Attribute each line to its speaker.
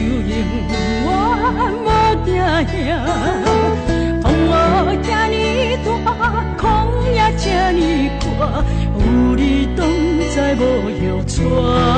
Speaker 1: 有缘无无惊风雨这呢大空也这呢阔有你同在无忧愁